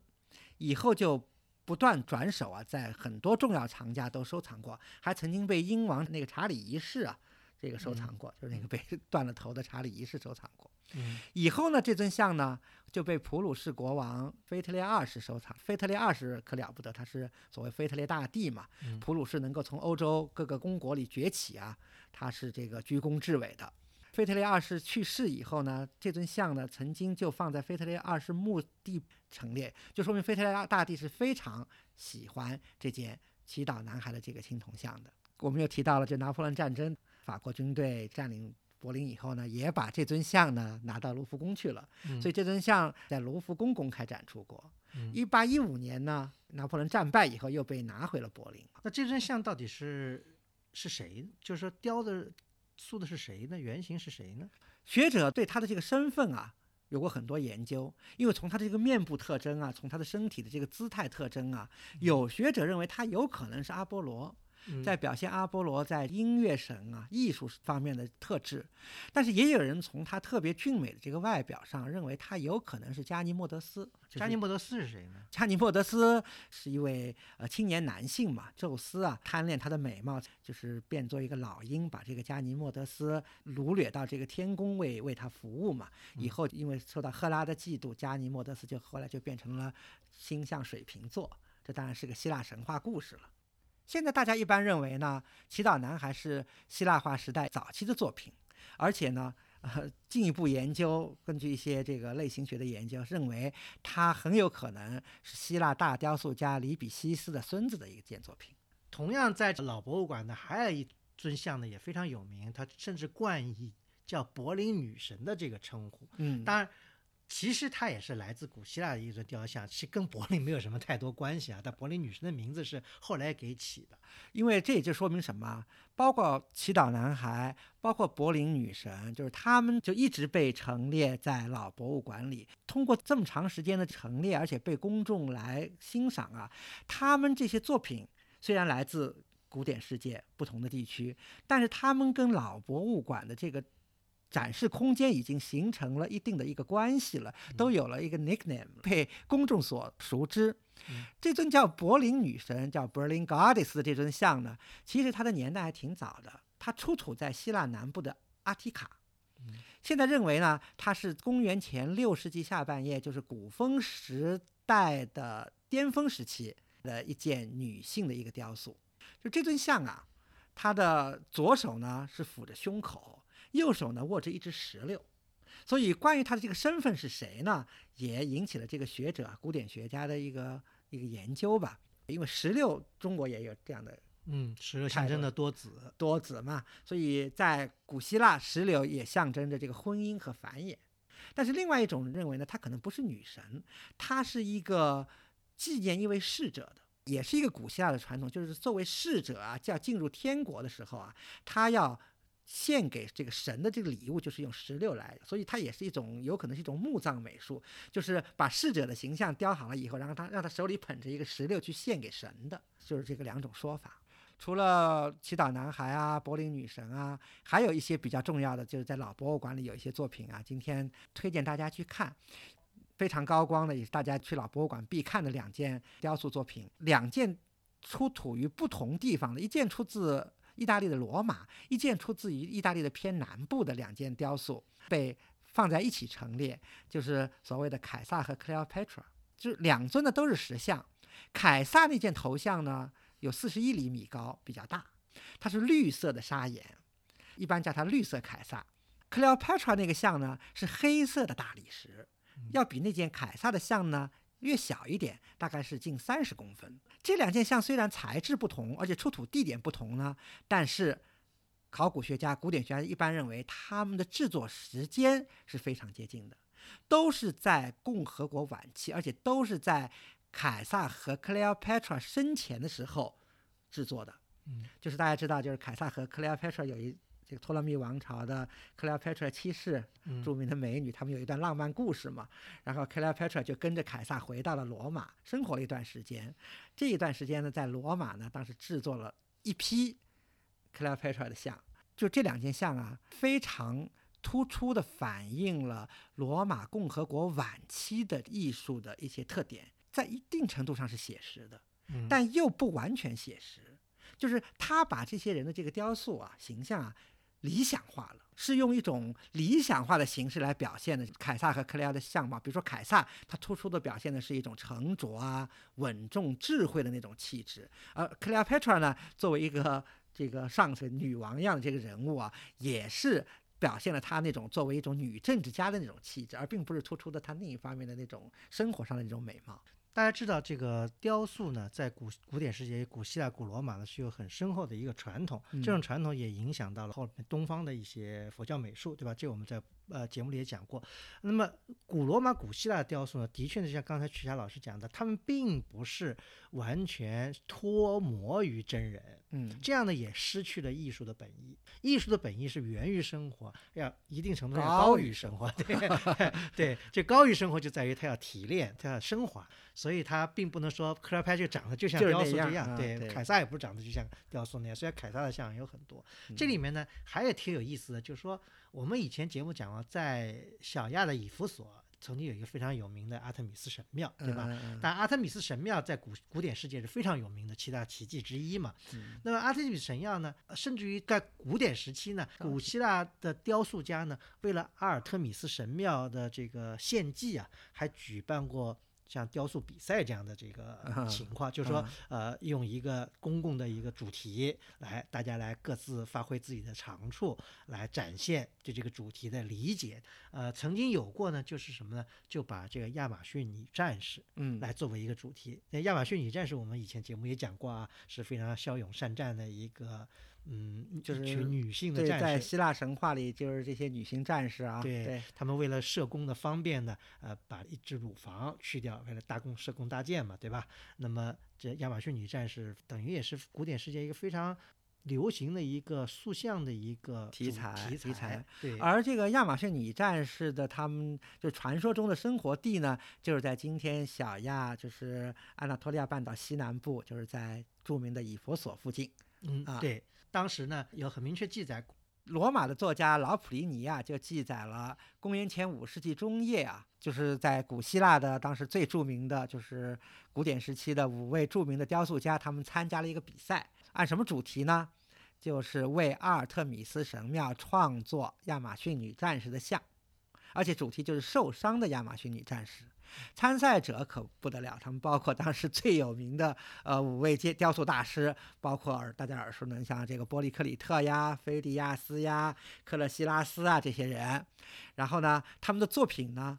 以后就不断转手啊，在很多重要藏家都收藏过，还曾经被英王那个查理一世啊。这个收藏过，就是那个被 断了头的查理一世收藏过。嗯，以后呢，这尊像呢就被普鲁士国王腓特烈二世收藏。腓特烈二世可了不得，他是所谓腓特烈大帝嘛。普鲁士能够从欧洲各个公国里崛起啊，他是这个居功至伟的。腓特烈二世去世以后呢，这尊像呢曾经就放在腓特烈二世墓地陈列，就说明腓特烈大帝是非常喜欢这件祈祷男孩的这个青铜像的。我们又提到了这拿破仑战争。法国军队占领柏林以后呢，也把这尊像呢拿到卢浮宫去了，所以这尊像在卢浮宫公开展出过。一八一五年呢，拿破仑战败以后又被拿回了柏林。那这尊像到底是是谁？就是说雕的塑的是谁呢？原型是谁呢？学者对他的这个身份啊有过很多研究，因为从他的这个面部特征啊，从他的身体的这个姿态特征啊，有学者认为他有可能是阿波罗。在表现阿波罗在音乐神啊、艺术方面的特质，但是也有人从他特别俊美的这个外表上，认为他有可能是加尼莫德斯。加尼莫德斯是谁呢？加尼莫德斯是一位呃青年男性嘛，宙斯啊贪恋他的美貌，就是变作一个老鹰，把这个加尼莫德斯掳掠到这个天宫为为他服务嘛。以后因为受到赫拉的嫉妒，加尼莫德斯就后来就变成了星象水瓶座。这当然是个希腊神话故事了。现在大家一般认为呢，《祈祷男孩》是希腊化时代早期的作品，而且呢，呃，进一步研究，根据一些这个类型学的研究，认为它很有可能是希腊大雕塑家里比西斯的孙子的一件作品。同样，在老博物馆呢，还有一尊像呢，也非常有名，它甚至冠以叫柏林女神的这个称呼。嗯，当然。其实它也是来自古希腊的一尊雕像，其实跟柏林没有什么太多关系啊。但柏林女神的名字是后来给起的，因为这也就说明什么？包括祈祷男孩，包括柏林女神，就是他们就一直被陈列在老博物馆里。通过这么长时间的陈列，而且被公众来欣赏啊，他们这些作品虽然来自古典世界不同的地区，但是他们跟老博物馆的这个。展示空间已经形成了一定的一个关系了，都有了一个 nickname，被公众所熟知。这尊叫柏林女神，叫 Berlin Goddess 的这尊像呢，其实它的年代还挺早的，它出土在希腊南部的阿提卡。现在认为呢，它是公元前六世纪下半叶，就是古风时代的巅峰时期的一件女性的一个雕塑。就这尊像啊，它的左手呢是抚着胸口。右手呢握着一只石榴，所以关于他的这个身份是谁呢，也引起了这个学者、古典学家的一个一个研究吧。因为石榴中国也有这样的，嗯，石榴象征的多子，多子嘛，所以在古希腊，石榴也象征着这个婚姻和繁衍。但是另外一种认为呢，她可能不是女神，她是一个纪念一位逝者的，也是一个古希腊的传统，就是作为逝者啊，就要进入天国的时候啊，他要。献给这个神的这个礼物就是用石榴来，所以它也是一种有可能是一种墓葬美术，就是把逝者的形象雕好了以后，然后他让他手里捧着一个石榴去献给神的，就是这个两种说法。除了祈祷男孩啊、柏林女神啊，还有一些比较重要的，就是在老博物馆里有一些作品啊，今天推荐大家去看，非常高光的，也是大家去老博物馆必看的两件雕塑作品，两件出土于不同地方的，一件出自。意大利的罗马，一件出自于意大利的偏南部的两件雕塑被放在一起陈列，就是所谓的凯撒和 Cleopatra，就是两尊呢都是石像。凯撒那件头像呢有四十一厘米高，比较大，它是绿色的砂岩，一般叫它绿色凯撒。Cleopatra 那个像呢是黑色的大理石，要比那件凯撒的像呢。略小一点，大概是近三十公分。这两件像虽然材质不同，而且出土地点不同呢，但是考古学家、古典学家一般认为它们的制作时间是非常接近的，都是在共和国晚期，而且都是在凯撒和 Cleopatra 生前的时候制作的。嗯，就是大家知道，就是凯撒和克莱奥佩特拉有一这个托勒密王朝的克莱 p 佩特七世，嗯著名的美女，他们有一段浪漫故事嘛。然后克莱 p 佩特就跟着凯撒回到了罗马，生活了一段时间。这一段时间呢，在罗马呢，当时制作了一批克莱 p 佩特的像，就这两件像啊，非常突出的反映了罗马共和国晚期的艺术的一些特点，在一定程度上是写实的。嗯但又不完全写实，就是他把这些人的这个雕塑啊、形象啊理想化了，是用一种理想化的形式来表现的凯撒和克莱奥的相貌。比如说凯撒，他突出的表现的是一种沉着啊、稳重、智慧的那种气质，而克莱 p 佩特呢，作为一个这个上层女王一样的这个人物啊，也是。表现了她那种作为一种女政治家的那种气质，而并不是突出的她另一方面的那种生活上的那种美貌。大家知道，这个雕塑呢，在古古典世界、古希腊、古罗马呢，是有很深厚的一个传统。这种传统也影响到了后面东方的一些佛教美术，对吧？这我们在呃节目里也讲过。那么古罗马、古希腊的雕塑呢，的确是像刚才曲霞老师讲的，他们并不是完全脱模于真人。嗯，这样呢，也失去了艺术的本意。艺术的本意是源于生活，要一定程度上高高于生活。对 对，这高于生活就在于它要提炼，它要升华，所以它并不能说克拉拍就长得就像雕塑这样样。对，啊对凯撒也不是长得就像雕塑那样，虽然凯撒的像有很多。这里面呢，还有挺有意思的，就是说我们以前节目讲了，在小亚的以弗所曾经有一个非常有名的阿特米斯神庙，对吧？嗯？嗯但阿特米斯神庙在古古典世界是非常有名的七大奇迹之一嘛。嗯那么阿特米斯神庙呢，呃甚至于在古典时期呢，古希腊的雕塑家呢，为了阿尔特米斯神庙的这个献祭啊，还举办过。像雕塑比赛这样的这个啊情况，就是说，呃，用一个公共的一个主题来，大家来各自发挥自己的长处，来展现对这个主题的理解。呃，曾经有过呢，就是什么呢？就把这个亚马逊女战士，嗯，来作为一个主题。那亚马逊女战士，我们以前节目也讲过啊，是非常骁勇善战的一个，嗯，就是女性的战士。希腊神话里，就是这些女性战士啊，对对，他们为了射弓的方便呢，呃，把一只乳房去掉，为了搭弓射弓搭箭嘛，对吧？那么这亚马逊女战士等于也是古典世界一个非常流行的一个塑像的一个题材题题材对，而这个亚马逊女战士的他们就传说中的生活地呢，就是在今天小亚，就是安纳托利亚半岛西南部，就是在著名的以弗所附近。嗯，啊对，当时呢有很明确记载，罗马的作家老普利尼啊就记载了公元前五世纪中叶啊，就是在古希腊的当时最著名的就是古典时期的五位著名的雕塑家，他们参加了一个比赛，按什么主题呢？就是为阿尔特米斯神庙创作亚马逊女战士的像，而且主题就是受伤的亚马逊女战士。参赛者可不得了，他们包括当时最有名的呃五位雕雕塑大师，包括耳大家耳熟能详的这个波利克里特呀、菲迪亚斯呀、克勒西拉斯啊这些人。然后呢，他们的作品呢，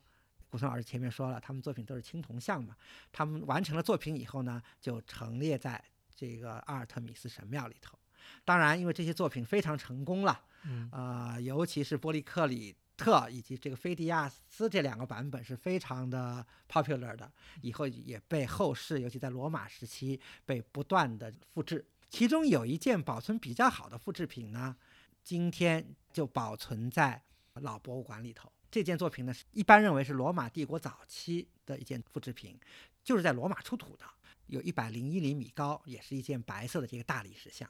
古松老师前面说了，他们作品都是青铜像嘛。他们完成了作品以后呢，就陈列在这个阿尔特米斯神庙里头。当然，因为这些作品非常成功了，嗯呃，尤其是波利克里特以及这个菲迪亚斯这两个版本是非常的 popular 的，以后也被后世，尤其在罗马时期被不断的复制。其中有一件保存比较好的复制品呢，今天就保存在老博物馆里头。这件作品呢，一般认为是罗马帝国早期的一件复制品，就是在罗马出土的，有一百零一厘米高，也是一件白色的这个大理石像，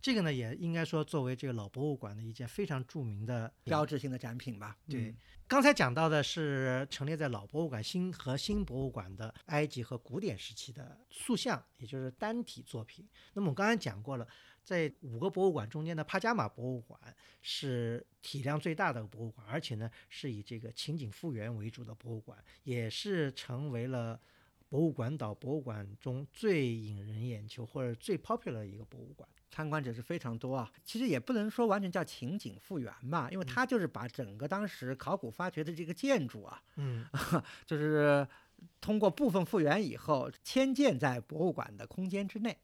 这个呢也应该说作为这个老博物馆的一件非常著名的标志性的展品吧。对嗯，刚才讲到的是陈列在老博物馆新和新博物馆的埃及和古典时期的塑像，也就是单体作品。那么我刚才讲过了，在五个博物馆中间的帕加马博物馆是体量最大的博物馆，而且呢是以这个情景复原为主的博物馆，也是成为了博物馆岛博物馆中最引人眼球或者最 popular 的一个博物馆。参观者是非常多啊。其实也不能说完全叫情景复原吧，因为它就是把整个当时考古发掘的这个建筑啊，嗯 就是通过部分复原以后迁建在博物馆的空间之内。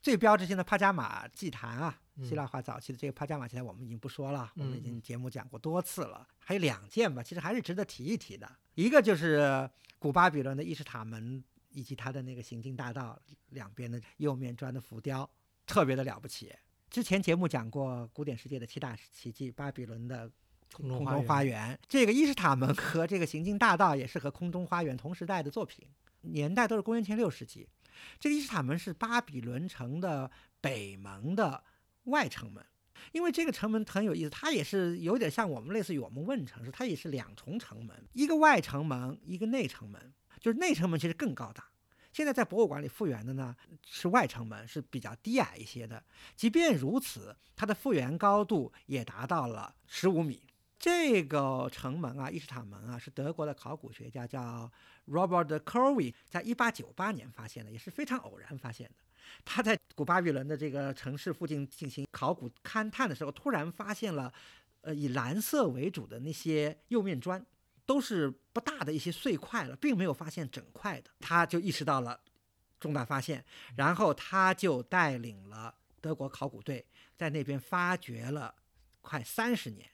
最标志性的帕加马祭坛啊，希腊化早期的这个帕加马祭坛，我们已经不说了，我们已嗯经节目讲过多次了。还有两件吧，其实还是值得提一提的。一个就是古巴比伦的伊什塔门以及它的那个行进大道两边的釉面砖的浮雕，特别的了不起。之前节目讲过古典世界的七大奇迹，巴比伦的空中花园，这个伊什塔门和这个行进大道也是和空中花园同时代的作品，年代都是公元前六世纪。这个伊什塔门是巴比伦城的北门的外城门，因为这个城门很有意思，它也是有点像我们类似于我们问城市，它也是两重城门，一个外城门，一个内城门，就是内城门其实更高大。现在在博物馆里复原的呢是外城门，是比较低矮一些的。即便如此，它的复原高度也达到了十五米。这个城门啊，伊斯塔门啊，是德国的考古学家叫 Robert k e r w i 在一八九八年发现的，也是非常偶然发现的。他在古巴比伦的这个城市附近进行考古勘探的时候，突然发现了，呃，以蓝色为主的那些釉面砖。都是不大的一些碎块了，并没有发现整块的，他就意识到了重大发现，然后他就带领了德国考古队在那边发掘了快三十年，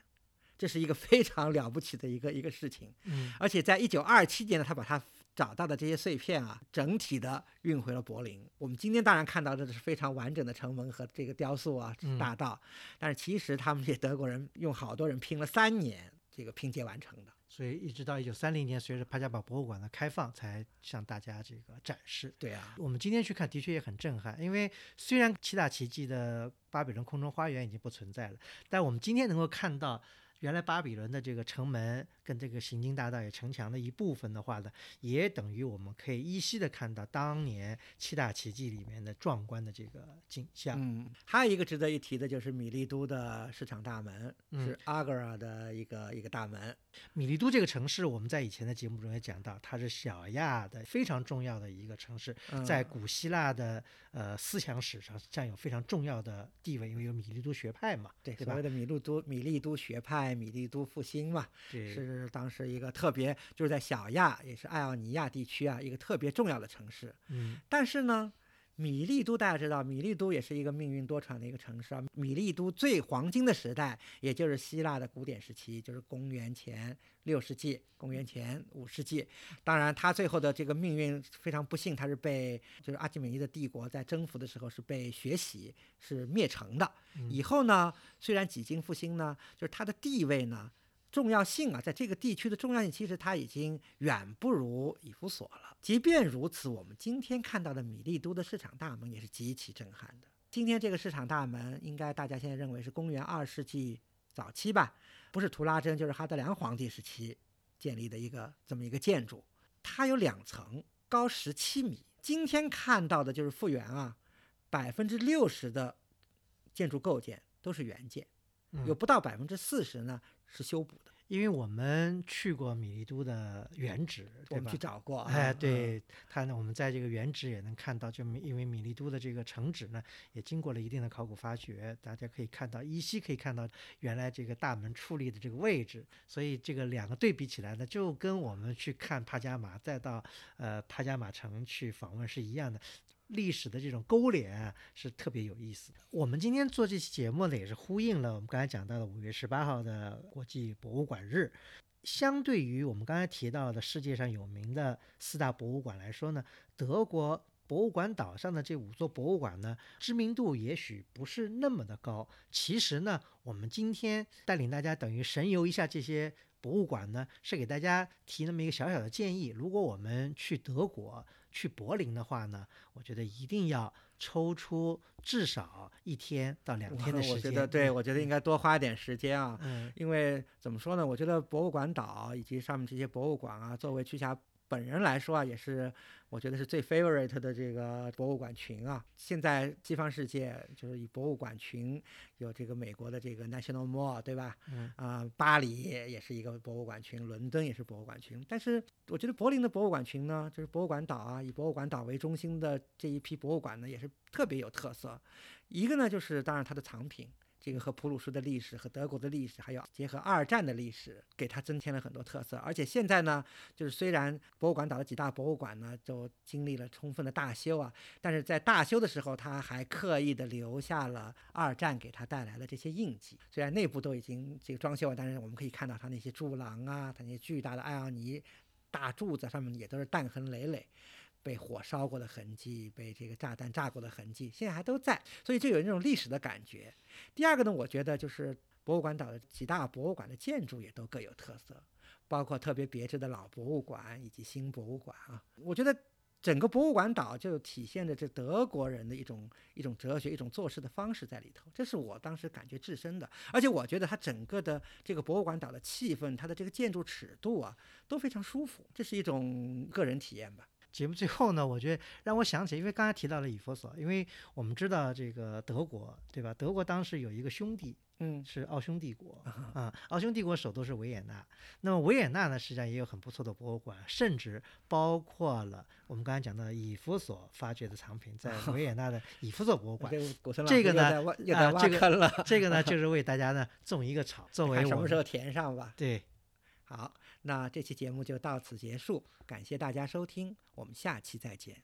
这是一个非常了不起的一个一个事情。嗯，而且在一九二七年呢，他把他找到的这些碎片啊，整体的运回了柏林。我们今天当然看到的是非常完整的城门和这个雕塑啊、大道，但是其实他们这些德国人用好多人拼了三年，这个拼接完成的。所以一直到一九三零年，随着帕加堡博物馆的开放，才向大家这个展示。对啊，我们今天去看，的确也很震撼。因为虽然七大奇迹的巴比伦空中花园已经不存在了，但我们今天能够看到。原来巴比伦的这个城门跟这个行经大道也城墙的一部分的话呢，也等于我们可以依稀的看到当年七大奇迹里面的壮观的这个景象。嗯，还有一个值得一提的就是米利都的市场大门，是阿格尔的一个一个大门。米利都这个城市，我们在以前的节目中也讲到，它是小亚的非常重要的一个城市，在古希腊的呃思想史上占有非常重要的地位，因为有米利都学派嘛，对，所谓的米利都米利都学派。米利都复兴嘛，是当时一个特别，就是在小亚，也是爱奥尼亚地区啊，一个特别重要的城市。嗯，但是呢，米利都大家知道，米利都也是一个命运多舛的一个城市啊。米利都最黄金的时代，也就是希腊的古典时期，就是公元前六世纪、公元前五世纪。当然，他最后的这个命运非常不幸，他是被就是阿基米尼的帝国在征服的时候是被血洗，是灭城的。以后呢，虽然几经复兴呢，就是它的地位呢、重要性啊，在这个地区的重要性，其实它已经远不如以弗所了。即便如此，我们今天看到的米利都的市场大门也是极其震撼的。今天这个市场大门，应该大家现在认为是公元二世纪早期吧？不是图拉真，就是哈德良皇帝时期建立的一个这么一个建筑。它有两层，高十七米。今天看到的就是复原啊，百分之六十的。建筑构件都是原件，有不到百分之四十呢是修补的。因为我们去过米利都的原址，我们去找过。哎，对它呢，我们在这个原址也能看到，就因为米利都的这个城址呢，也经过了一定的考古发掘，大家可以看到，依稀可以看到原来这个大门矗立的这个位置。所以这个两个对比起来呢，就跟我们去看帕加马，再到呃帕加马城去访问是一样的。历史的这种勾连是特别有意思的。我们今天做这期节目呢，也是呼应了我们刚才讲到的五月十八号的国际博物馆日。相对于我们刚才提到的世界上有名的四大博物馆来说呢，德国博物馆岛上的这五座博物馆呢，知名度也许不是那么的高。其实呢，我们今天带领大家等于神游一下这些博物馆呢，是给大家提那么一个小小的建议：如果我们去德国。去柏林的话呢，我觉得一定要抽出至少一天到两天的 时间。我觉得，对我觉得应该多花点时间啊。嗯，因为怎么说呢？我觉得博物馆岛以及上面这些博物馆啊，作为去下。本人来说啊，也是我觉得是最 favorite 的这个博物馆群啊。现在西方世界就是以博物馆群有这个美国的这个 National Mall，对吧？嗯。啊，巴黎也是一个博物馆群，伦敦也是博物馆群。但是我觉得柏林的博物馆群呢，就是博物馆岛啊，以博物馆岛为中心的这一批博物馆呢，也是特别有特色。一个呢，就是当然它的藏品。这个和普鲁士的历史、和德国的历史，还有结合二战的历史，给它增添了很多特色。而且现在呢，就是虽然博物馆岛的几大博物馆呢，都经历了充分的大修啊，但是在大修的时候，它还刻意的留下了二战给它带来的这些印记。虽然内部都已经这个装修了，但是我们可以看到它那些柱廊啊，它那些巨大的艾奥尼大柱子上面也都是弹痕累累。被火烧过的痕迹，被这个炸弹炸过的痕迹，现在还都在，所以就有那种历史的感觉。第二个呢，我觉得就是博物馆岛的几大博物馆的建筑也都各有特色，包括特别别致的老博物馆以及新博物馆啊，我觉得。整个博物馆岛就体现着这德国人的一种一种哲学、一种做事的方式在里头，这是我当时感觉至深的。而且我觉得它整个的这个博物馆岛的气氛，它的这个建筑尺度啊，都非常舒服，这是一种个人体验吧。节目最后呢，我觉得让我想起，因为刚才提到了以弗所，因为我们知道这个德国，对吧？德国当时有一个兄弟，嗯，是奥匈帝国 啊。奥匈帝国首都是维也纳，那么维也纳呢，实际上也有很不错的博物馆，甚至包括了我们刚才讲的以弗所发掘的藏品，在维也纳的 以弗所博物馆。这个呢，啊，这个这个呢，就是为大家呢种一个草，作 为什么时候填上吧？对，好。那这期节目就到此结束，感谢大家收听，我们下期再见。